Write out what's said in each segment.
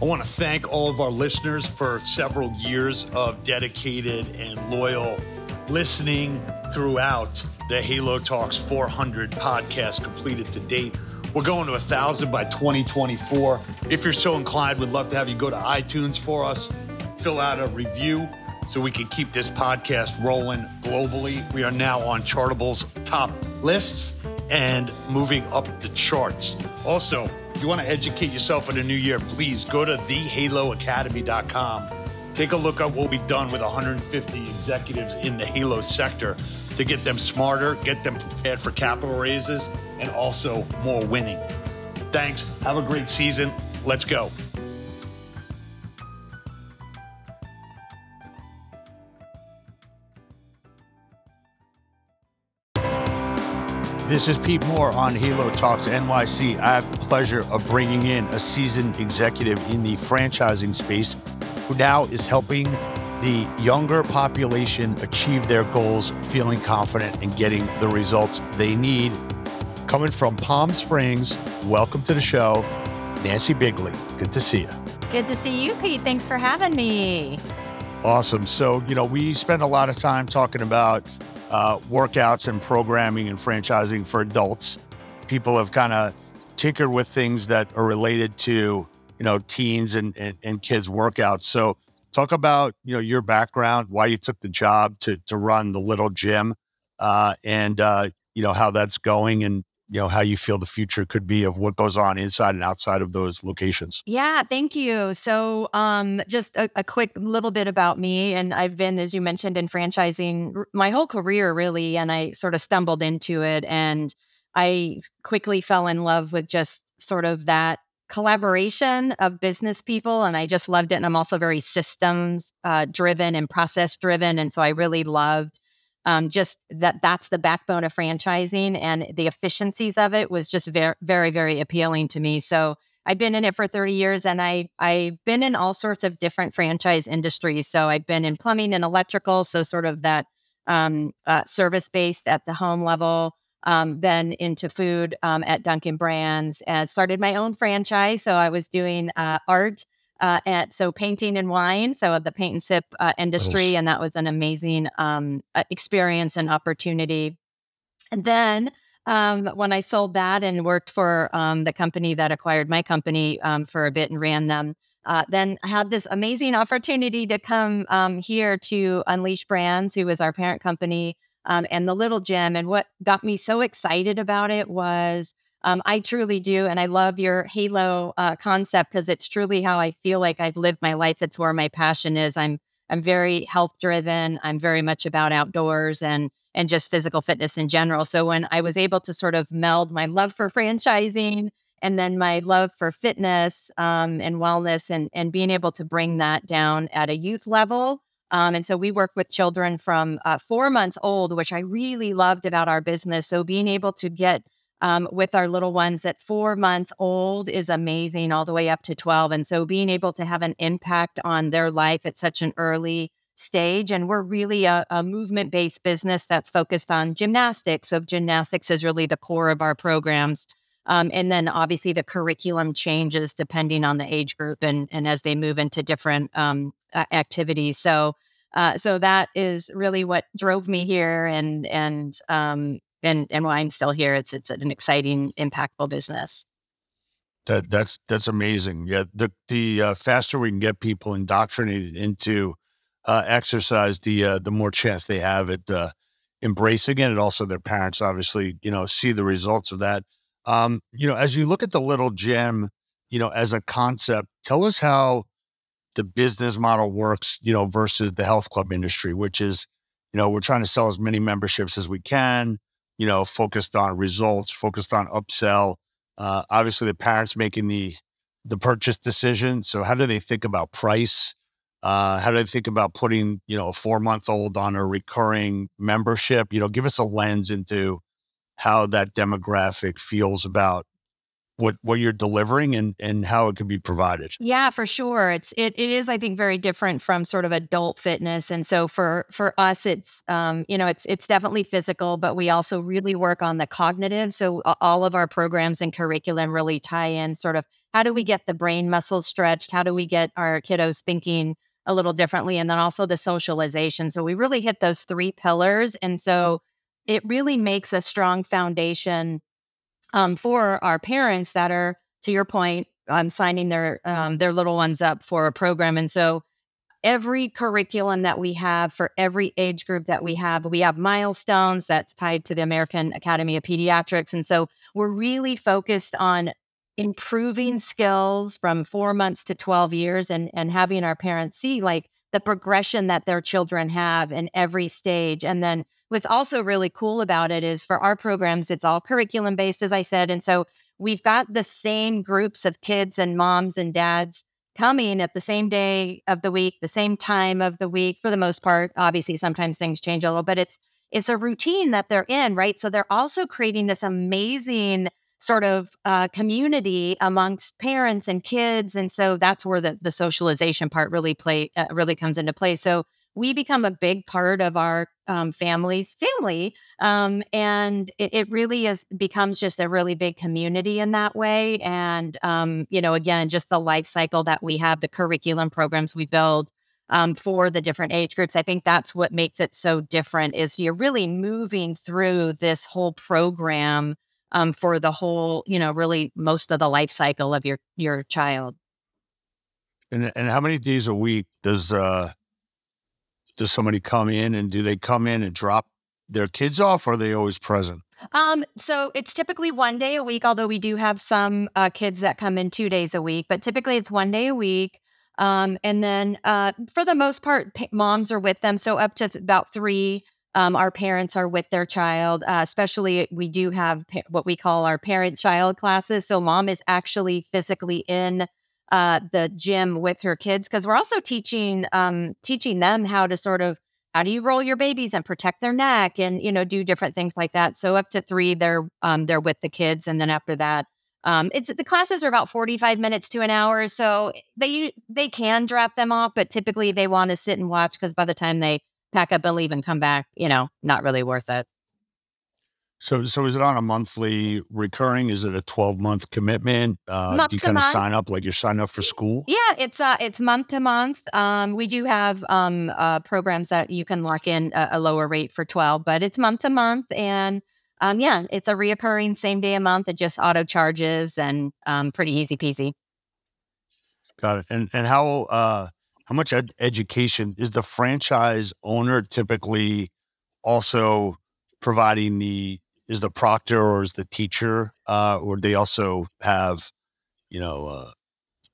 I want to thank all of our listeners for several years of dedicated and loyal listening throughout the Halo Talks 400 podcast completed to date. We're going to a thousand by 2024. If you're so inclined, we'd love to have you go to iTunes for us, fill out a review so we can keep this podcast rolling globally. We are now on Chartable's top lists and moving up the charts. Also, if you want to educate yourself in the new year, please go to thehaloacademy.com. Take a look at what we've done with 150 executives in the Halo sector to get them smarter, get them prepared for capital raises, and also more winning. Thanks. Have a great season. Let's go. This is Pete Moore on Halo Talks NYC. I have the pleasure of bringing in a seasoned executive in the franchising space who now is helping the younger population achieve their goals, feeling confident and getting the results they need. Coming from Palm Springs, welcome to the show, Nancy Bigley. Good to see you. Good to see you, Pete. Thanks for having me. Awesome. So, you know, we spend a lot of time talking about uh, workouts and programming and franchising for adults. People have kind of tinkered with things that are related to, you know, teens and, and, and kids workouts. So talk about, you know, your background, why you took the job to, to run the little gym uh, and, uh, you know, how that's going and, you know how you feel the future could be of what goes on inside and outside of those locations. Yeah thank you. So um, just a, a, quick little bit about me and i've been as you mentioned in franchising my whole career really and i sort of stumbled into it and i quickly fell in love with just sort of that collaboration of business people and i just loved it and i'm also very systems uh, driven and process driven and so i really loved um, just that that's the backbone of franchising and the efficiencies of it was just very very very appealing to me. So i've been in it for 30 years and i i've been in all sorts of different franchise industries. So i've been in plumbing and electrical so sort of that um, uh, service based at the home level um, then into food um, at dunkin brands and started my own franchise. So i was doing uh, art uh, at so painting and wine, so the paint and sip uh, industry, and that was an amazing um, uh, experience and opportunity. And then um, when I sold that and worked for um, the company that acquired my company um, for a bit and ran them, uh, then I had this amazing opportunity to come um, here to Unleashed Brands, who was our parent company, um, and the Little Gym. And what got me so excited about it was um, I truly do. And I love your Halo uh, concept because it's truly how I feel like I've lived my life. It's where my passion is. I'm I'm very health driven. I'm very much about outdoors and and just physical fitness in general. So when I was able to sort of meld my love for franchising and then my love for fitness um, and wellness and and being able to bring that down at a youth level. Um, and so we work with children from uh, four months old, which I really loved about our business. So being able to get um, with our little ones at four months old is amazing, all the way up to 12. And so being able to have an impact on their life at such an early stage. And we're really a, a movement based business that's focused on gymnastics. So gymnastics is really the core of our programs. Um, and then obviously the curriculum changes depending on the age group and, and as they move into different um, activities. So uh, so that is really what drove me here and and um, and and why I'm still here. It's it's an exciting, impactful business. That that's that's amazing. Yeah, the the uh, faster we can get people indoctrinated into uh, exercise, the uh, the more chance they have at uh, embracing it, and also their parents obviously you know see the results of that. Um, you know, as you look at the little gym, you know, as a concept, tell us how the business model works, you know, versus the health club industry, which is, you know, we're trying to sell as many memberships as we can you know, focused on results, focused on upsell. Uh, obviously, the parents making the the purchase decision. So, how do they think about price? Uh, how do they think about putting you know a four month old on a recurring membership? You know, give us a lens into how that demographic feels about what what you're delivering and and how it can be provided. Yeah, for sure. It's it it is I think very different from sort of adult fitness and so for for us it's um you know it's it's definitely physical but we also really work on the cognitive so all of our programs and curriculum really tie in sort of how do we get the brain muscles stretched? How do we get our kiddos thinking a little differently and then also the socialization. So we really hit those three pillars and so it really makes a strong foundation um, for our parents that are, to your point, um, signing their um, their little ones up for a program. And so every curriculum that we have for every age group that we have, we have milestones that's tied to the American Academy of Pediatrics. And so we're really focused on improving skills from four months to 12 years and, and having our parents see like the progression that their children have in every stage. And then what's also really cool about it is for our programs, it's all curriculum based, as I said. And so we've got the same groups of kids and moms and dads coming at the same day of the week, the same time of the week for the most part. Obviously, sometimes things change a little, but it's it's a routine that they're in, right? So they're also creating this amazing sort of uh, community amongst parents and kids, and so that's where the the socialization part really play uh, really comes into play. So we become a big part of our um, family's family. Um, and it, it, really is becomes just a really big community in that way. And, um, you know, again, just the life cycle that we have, the curriculum programs we build um, for the different age groups. I think that's what makes it so different is you're really moving through this whole program um, for the whole, you know, really most of the life cycle of your, your child. And, and how many days a week does, uh, does somebody come in and do they come in and drop their kids off or are they always present? Um, so it's typically one day a week, although we do have some uh, kids that come in two days a week, but typically it's one day a week. Um, and then uh, for the most part, p- moms are with them. So up to th- about three, um, our parents are with their child. Uh, especially, we do have pa- what we call our parent child classes. So mom is actually physically in uh, the gym with her kids because we're also teaching um, teaching them how to sort of how do you roll your babies and protect their neck and you know do different things like that. So up to three, they're um, they're with the kids, and then after that, um, it's the classes are about forty five minutes to an hour. So they they can drop them off, but typically they want to sit and watch because by the time they pack up and leave and come back, you know, not really worth it. So, so is it on a monthly recurring? Is it a twelve month commitment? Uh, month do you kind month. of sign up like you're signing up for school? Yeah, it's uh, it's month to month. Um, we do have um uh, programs that you can lock in a, a, lower rate for twelve, but it's month to month, and um, yeah, it's a reoccurring same day a month. It just auto charges and um, pretty easy peasy. Got it. And and how uh how much ed- education is the franchise owner typically also providing the is the proctor or is the teacher, uh, or they also have, you know, uh,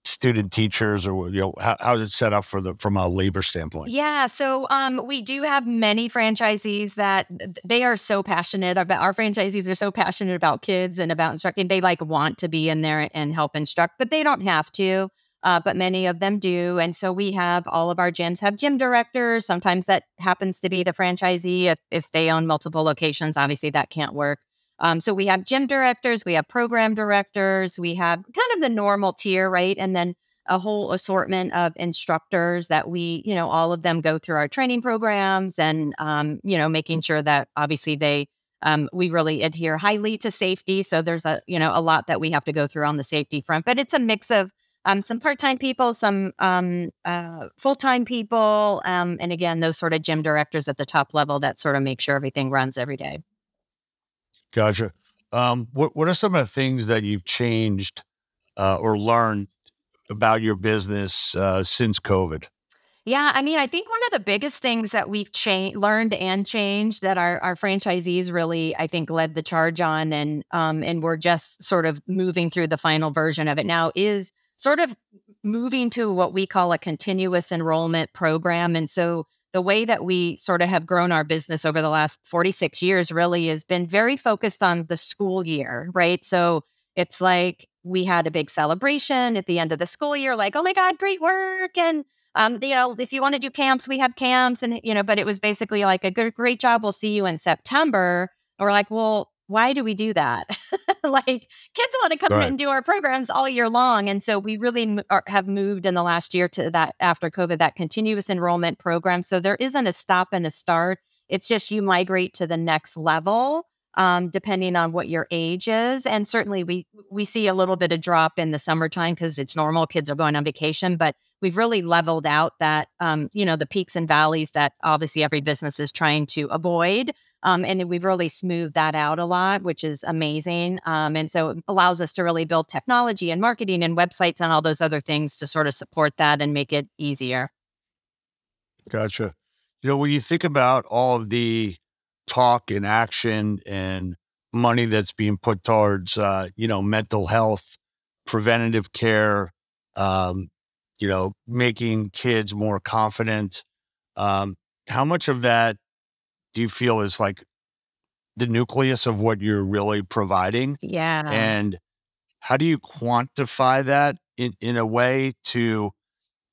student teachers or you know how, how is it set up for the from a labor standpoint? Yeah so um we do have many franchisees that they are so passionate about our franchisees are so passionate about kids and about instructing they like want to be in there and help instruct but they don't have to uh, but many of them do. And so we have all of our gyms have gym directors. Sometimes that happens to be the franchisee. If, if they own multiple locations, obviously that can't work. Um, so we have gym directors, we have program directors, we have kind of the normal tier, right? And then a whole assortment of instructors that we, you know, all of them go through our training programs and, um, you know, making sure that obviously they, um, we really adhere highly to safety. So there's a, you know, a lot that we have to go through on the safety front, but it's a mix of um, some part-time people, some um, uh, full-time people, um, and again, those sort of gym directors at the top level that sort of make sure everything runs every day. Gotcha. Um, what What are some of the things that you've changed uh, or learned about your business uh, since COVID? Yeah, I mean, I think one of the biggest things that we've changed, learned and changed that our, our franchisees really, I think, led the charge on, and um, and we're just sort of moving through the final version of it now is sort of moving to what we call a continuous enrollment program. And so the way that we sort of have grown our business over the last 46 years really has been very focused on the school year, right? So it's like we had a big celebration at the end of the school year, like, oh my God, great work. And, um, you know, if you want to do camps, we have camps. And, you know, but it was basically like a good, great job. We'll see you in September. Or like, well, why do we do that? like kids want to come right. and do our programs all year long. And so we really m- are, have moved in the last year to that after COVID, that continuous enrollment program. So there isn't a stop and a start. It's just you migrate to the next level. Um, depending on what your age is, and certainly we we see a little bit of drop in the summertime because it's normal. Kids are going on vacation, but we've really leveled out that um, you know the peaks and valleys that obviously every business is trying to avoid um, and we've really smoothed that out a lot, which is amazing. Um, and so it allows us to really build technology and marketing and websites and all those other things to sort of support that and make it easier. Gotcha. You know, when you think about all of the talk and action and money that's being put towards, uh, you know, mental health, preventative care, um, you know, making kids more confident. Um, how much of that do you feel is like the nucleus of what you're really providing? Yeah. And how do you quantify that in, in a way to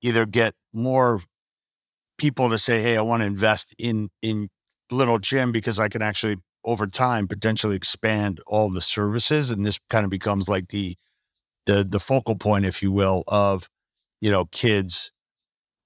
either get more people to say, hey, I want to invest in in little Gym because I can actually over time potentially expand all the services and this kind of becomes like the the the focal point if you will of you know kids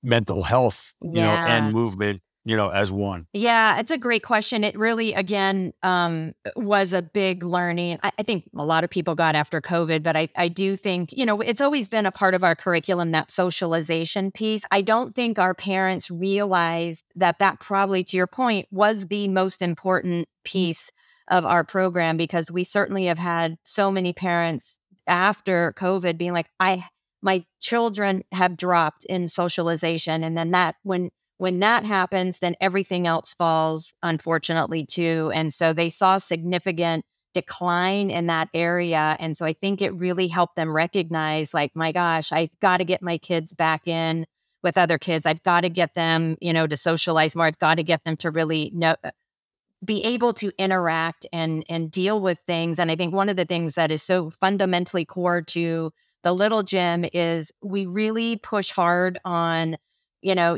mental health you yeah. know and movement you know, as one? Yeah, it's a great question. It really, again, um, was a big learning. I, I, think a lot of people got after COVID, but I, I do think, you know, it's always been a part of our curriculum, that socialization piece. I don't think our parents realized that that probably, to your point, was the most important piece of our program because we certainly have had so many parents after COVID being like, I, my children have dropped in socialization. And then that, when, when that happens, then everything else falls, unfortunately, too. And so they saw significant decline in that area. And so I think it really helped them recognize, like, my gosh, I've got to get my kids back in with other kids. I've got to get them, you know, to socialize more. I've got to get them to really know uh, be able to interact and and deal with things and i think one of the things that is so fundamentally core to the little gym is we really push hard on you know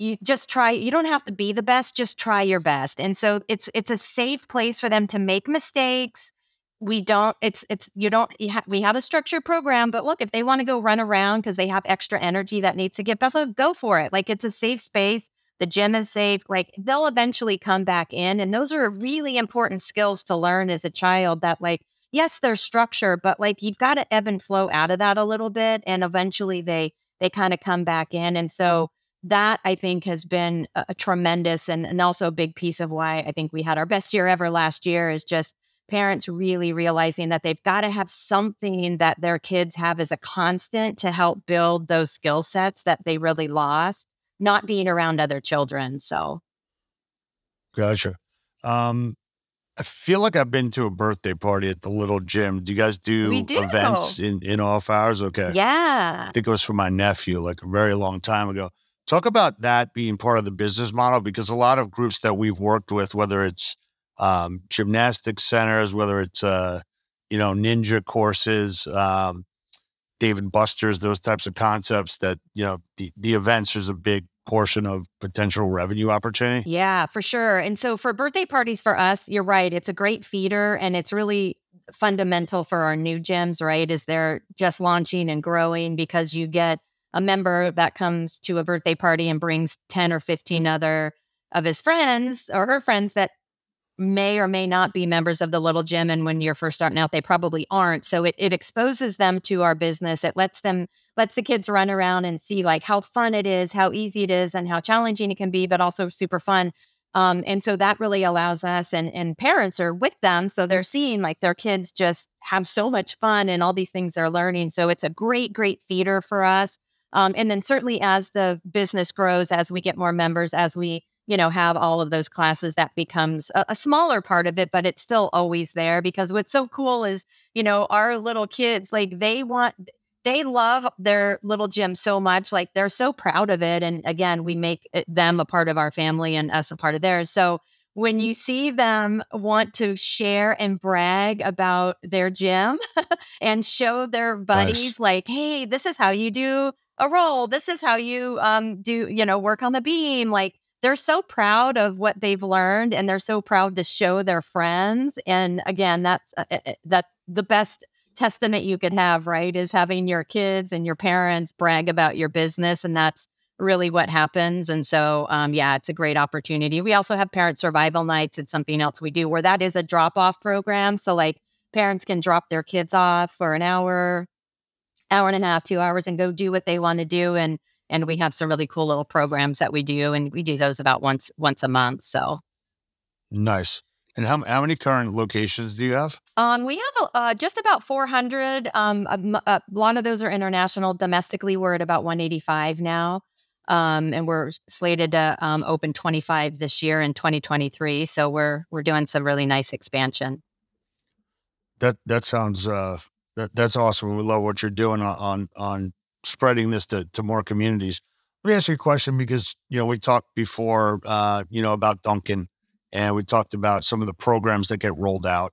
you just try you don't have to be the best just try your best. And so it's it's a safe place for them to make mistakes. We don't it's it's you don't you ha- we have a structured program but look if they want to go run around because they have extra energy that needs to get better go for it. Like it's a safe space. The gym is safe. Like they'll eventually come back in and those are really important skills to learn as a child that like yes there's structure but like you've got to ebb and flow out of that a little bit and eventually they they kind of come back in. And so that I think has been a, a tremendous and, and also a big piece of why I think we had our best year ever last year is just parents really realizing that they've got to have something that their kids have as a constant to help build those skill sets that they really lost not being around other children so gotcha um I feel like I've been to a birthday party at the little gym. Do you guys do, do. events in, in off hours? Okay. Yeah. I think it was for my nephew like a very long time ago. Talk about that being part of the business model because a lot of groups that we've worked with, whether it's um, gymnastic centers, whether it's uh, you know ninja courses, um, Buster's, those types of concepts that you know the the events is a big portion of potential revenue opportunity. Yeah, for sure. And so for birthday parties for us, you're right. It's a great feeder and it's really fundamental for our new gyms, right? Is they're just launching and growing because you get a member that comes to a birthday party and brings 10 or 15 other of his friends or her friends that may or may not be members of the little gym and when you're first starting out they probably aren't. So it, it exposes them to our business. It lets them lets the kids run around and see like how fun it is how easy it is and how challenging it can be but also super fun. Um, and so that really allows us and and parents are with them so they're seeing like their kids just have so much fun and all these things they're learning. So it's a great great feeder for us um, and then certainly as the business grows, as we get more members, as we you know have all of those classes, that becomes a, a smaller part of it, but it's still always there because what's so cool is you know our little kids like they want they love their little gym so much like they're so proud of it and again we make them a part of our family and us a part of theirs so when you see them want to share and brag about their gym and show their buddies nice. like hey this is how you do a roll. This is how you um do, you know, work on the beam. Like they're so proud of what they've learned and they're so proud to show their friends and again that's uh, uh, uh, that's the best testament you could have right is having your kids and your parents brag about your business and that's really what happens and so um, yeah it's a great opportunity we also have parent survival nights it's something else we do where that is a drop off program so like parents can drop their kids off for an hour hour and a half two hours and go do what they want to do and and we have some really cool little programs that we do and we do those about once once a month so. Nice. And how, how many current locations do you have? Um, we have uh, just about 400 um, a, a, lot of those are international. Domestically we're at about 185 now um, and we're slated to um, open 25 this year in 2023 so we're we're doing some really nice expansion. That that sounds uh, that, that's awesome we love what you're doing on on spreading this to, to more communities. Let me ask you a question because, you know, we talked before, uh, you know, about Dunkin, and we talked about some of the programs that get rolled out.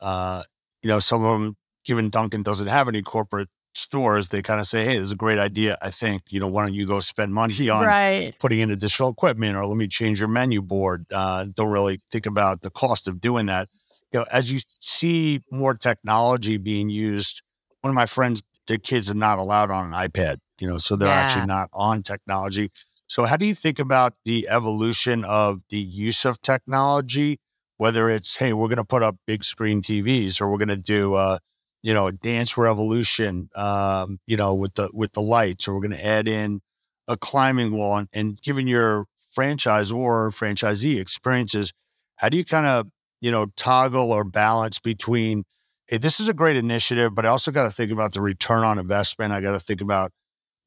Uh, you know, some of them, given Dunkin doesn't have any corporate stores, they kind of say, Hey, this is a great idea. I think, you know, why don't you go spend money on right. putting in additional equipment or let me change your menu board? Uh, don't really think about the cost of doing that. You know, as you see more technology being used, one of my friends the kids are not allowed on an iPad, you know, so they're yeah. actually not on technology. So, how do you think about the evolution of the use of technology? Whether it's, hey, we're going to put up big screen TVs, or we're going to do, uh, you know, a dance revolution, um, you know, with the with the lights, or we're going to add in a climbing wall, and, and given your franchise or franchisee experiences, how do you kind of, you know, toggle or balance between hey, this is a great initiative, but I also got to think about the return on investment. I got to think about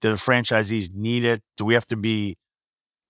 do the franchisees need it? Do we have to be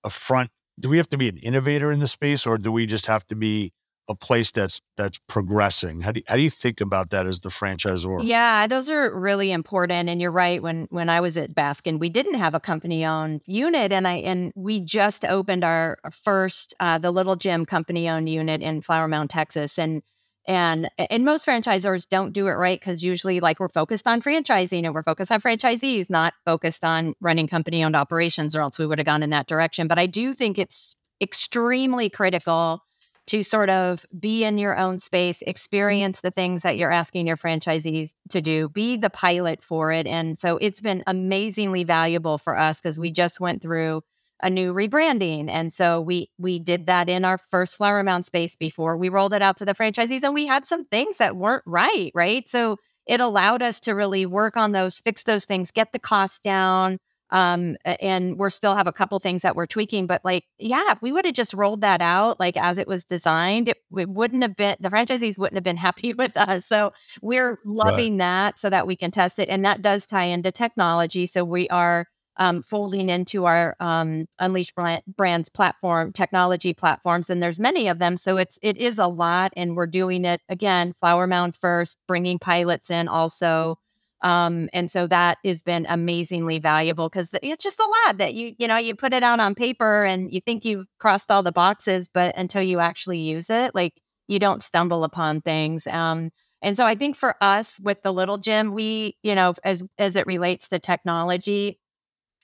a front? Do we have to be an innovator in the space, or do we just have to be a place that's that's progressing? How do you, how do you think about that as the franchisor? Yeah, those are really important. And you're right. When when I was at Baskin, we didn't have a company owned unit, and I and we just opened our first uh, the Little Gym company owned unit in Flower Mound, Texas, and and and most franchisors don't do it right because usually like we're focused on franchising and we're focused on franchisees, not focused on running company owned operations, or else we would have gone in that direction. But I do think it's extremely critical to sort of be in your own space, mm-hmm. experience the things that you're asking your franchisees to do, be the pilot for it. And so it's been amazingly valuable for us because we just went through a new rebranding. And so we we did that in our first Flower Mound space before we rolled it out to the franchisees and we had some things that weren't right, right? So it allowed us to really work on those, fix those things, get the cost down. Um, and we're still have a couple things that we're tweaking, but like, yeah, if we would have just rolled that out like as it was designed, it, it wouldn't have been the franchisees wouldn't have been happy with us. So we're loving right. that so that we can test it. And that does tie into technology. So we are um, folding into our um, Unleashed Brands platform, technology platforms, and there's many of them. So it's it is a lot, and we're doing it again, Flower Mound first, bringing pilots in also, um, and so that has been amazingly valuable because it's just a lot that you you know you put it out on paper and you think you've crossed all the boxes, but until you actually use it, like you don't stumble upon things. Um, and so I think for us with the little gym, we, you know, as as it relates to technology,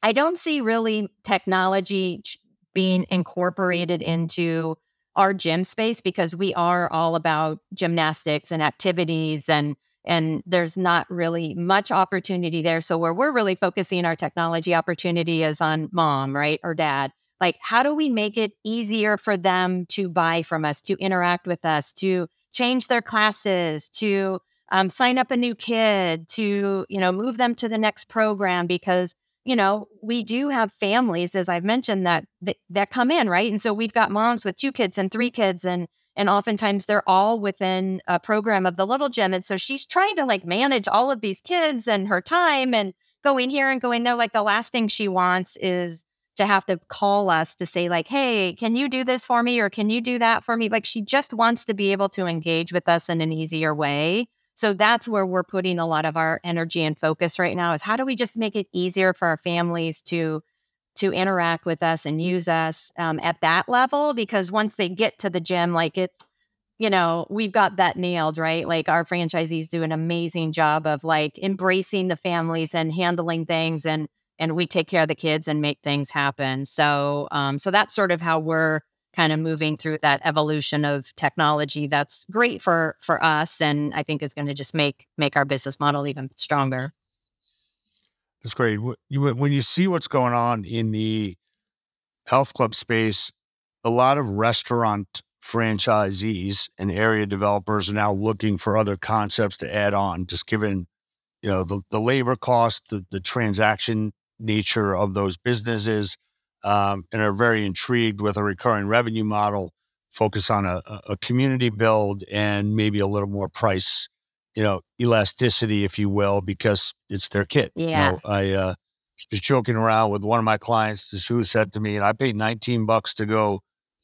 I don't see really technology being incorporated into our gym space because we are all about gymnastics and activities and and there's not really much opportunity there. So where we're really focusing our technology opportunity is on mom right or dad. Like how do we make it easier for them to buy from us to interact with us to change their classes to um, sign up a new kid to you know move them to the next program? Because you know, we do have families, as I've mentioned, that, that that come in, right? And so we've got moms with two kids and three kids, and and oftentimes they're all within a program of the little gym. And so she's trying to like manage all of these kids and her time and going here and going there. Like the last thing she wants is to have to call us to say, like, hey, can you do this for me? Or can you do that for me? Like she just wants to be able to engage with us in an easier way. So that's where we're putting a lot of our energy and focus right now is how do we just make it easier for our families to to interact with us and use us um, at that level because once they get to the gym like it's you know we've got that nailed right like our franchisees do an amazing job of like embracing the families and handling things and and we take care of the kids and make things happen. So, um, so that's sort of how we're kind of moving through that evolution of technology. That's great for for us, and I think is going to just make make our business model even stronger. That's great. When you see what's going on in the health club space, a lot of restaurant franchisees and area developers are now looking for other concepts to add on, just given you know the, the labor cost, the, the transaction nature of those businesses, um, and are very intrigued with a recurring revenue model, focus on a, a community build and maybe a little more price, you know, elasticity, if you will, because it's their kit. Yeah. You know, I uh, was joking around with one of my clients who said to me, and I paid 19 bucks to go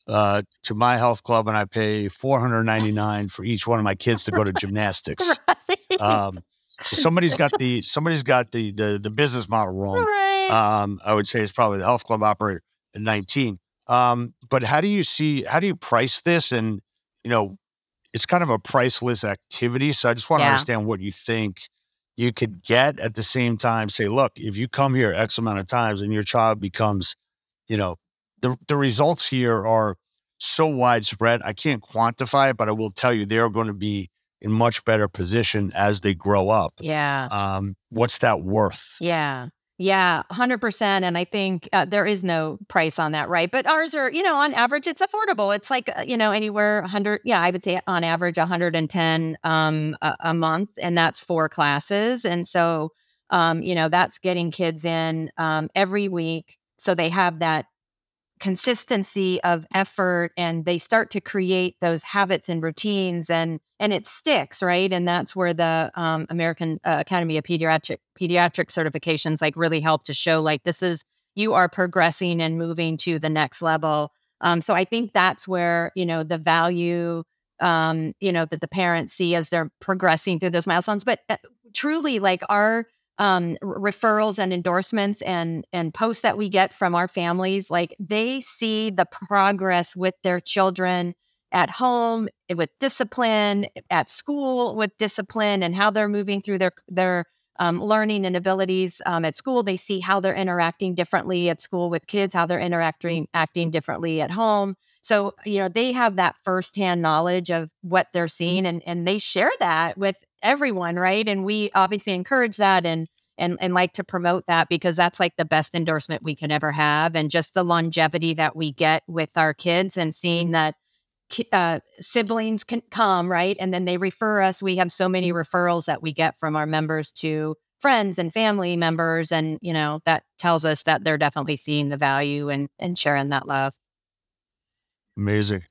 uh, to my health club and I pay 499 for each one of my kids to go to gymnastics. Right. Um, so somebody's got the somebody's got the the, the business model wrong. right. Um, I would say it's probably the health club operator at 19. Um, but how do you see how do you price this? And you know, it's kind of a priceless activity. So I just want to Yeah. understand what you think you could get at the same time. Say, look, if you come here X amount of times and your child becomes, you know, the the results here are so widespread. I can't quantify it, but I will tell you they are going to be in much better position as they grow up. yeah. Um, what's that worth? Yeah. Yeah, 100%. And I think uh, there is no price on that, right? But ours are, you know, on average, it's affordable. It's like, uh, you know, anywhere 100, yeah, I would say on average 110 um, a, a month. And that's four classes. And so, um, you know, that's getting kids in um, every week. So they have that consistency of effort and they start to create those habits and routines and and it sticks right? And that's where the um, american uh, academy of pediatric pediatric certifications like really help to show like this is you are progressing and moving to the next level. Um, so i think that's where you know the value um, you know that the parents see as they're progressing through those milestones. But uh, truly like our um r- referrals and endorsements and and posts that we get from our families like they see the progress with their children at home eh, with discipline at school with discipline and how they're moving through their their um, learning and abilities um, at school. They see how they're interacting differently at school with kids how they're interacting acting differently at home. So you know they have that firsthand knowledge of what they're seeing and and they share that with everyone right? And we obviously encourage that and and and like to promote that because that's like the best endorsement we can ever have and just the longevity that we get with our kids and seeing that uh, siblings can come right? And then they refer us. We have so many referrals that we get from our members to friends and family members and you know that tells us that they're definitely seeing the value and and sharing that love. Amazing.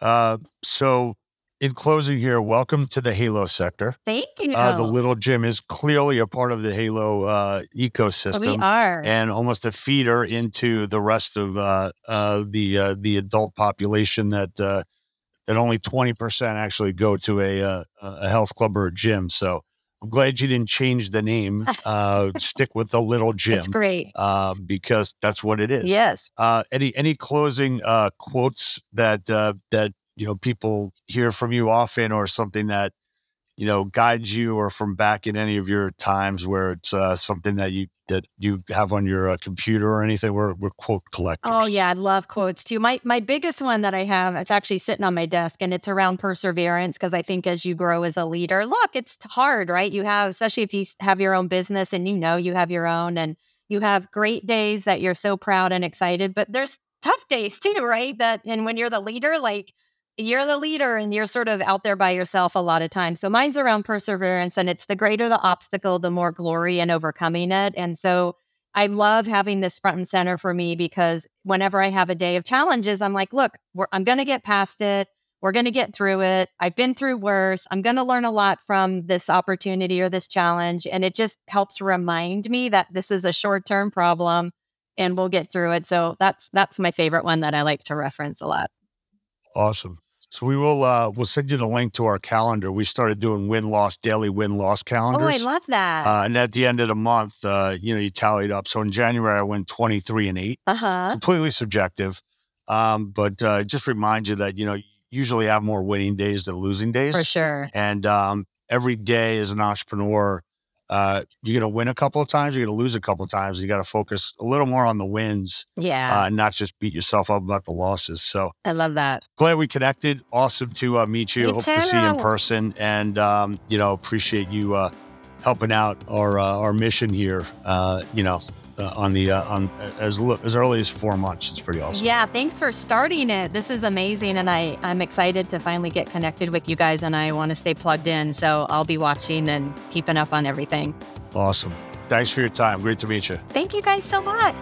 Uh, so, in closing here, welcome to the Halo sector. thank you Uh, the Little Gym is clearly a part of the Halo uh, we ecosystem are and almost a feeder into the rest of uh, uh, the uh, the adult population that uh, that only twenty percent actually go to a uh, a health club or a gym. So I'm glad you didn't change the name. Uh, stick with the Little Gym great because that's what it is. yes Uh, any any closing uh, quotes that uh, that you know people hear from you often, or something that you know guides you, or from back in any of your times where it's uh, something that you that you have on your uh, computer or anything? We're we're quote collectors. Oh yeah, I love quotes too. My my biggest one that I have, it's actually sitting on my desk and it's around perseverance because I think as you grow as a leader, look, it's hard, right? You have especially if you have your own business and you know you have your own and you have great days that you're so proud and excited, but there's tough days too, right? That and when you're the leader, like you're the leader and you're sort of out there by yourself a lot of times. So mine's around perseverance and it's the greater the obstacle, the more glory in overcoming it. And so I love having this front and center for me because whenever I have a day of challenges, I'm like, look, I'm going to get past it. We're going to get through it. I've been through worse. I'm going to learn a lot from this opportunity or this challenge. And it just helps remind me that this is a short term problem and we'll get through it. So that's that's my favorite one that I like to reference a lot. Awesome. So we will uh, we'll send you the link to our calendar. We started doing win loss daily win loss calendars. Oh, I love that. uh, and at the end of the month, uh, you know, you tallied up. So in January, I went 23 and 8. Uh huh. completely subjective. Um, but uh, just remind you that you know usually have more winning days than losing days, For sure. and um, every day as an entrepreneur, uh, you're going to win a couple of times, you're going to lose a couple of times. You got to focus a little more on the wins, Yeah. uh, and not just beat yourself up about the losses. So I love that. glad we connected. Awesome to uh, meet you. Me Hope to see you in person, and um, you know, appreciate you uh, helping out our uh, our mission here. Uh, you know, uh, on the uh, on as as early as four months. It's pretty awesome. Yeah, thanks for starting it. This is amazing. And I, I'm excited to finally get connected with you guys and I want to stay plugged in. So I'll be watching and keeping up on everything. Awesome. Thanks for your time. Great to meet you. Thank you guys so much.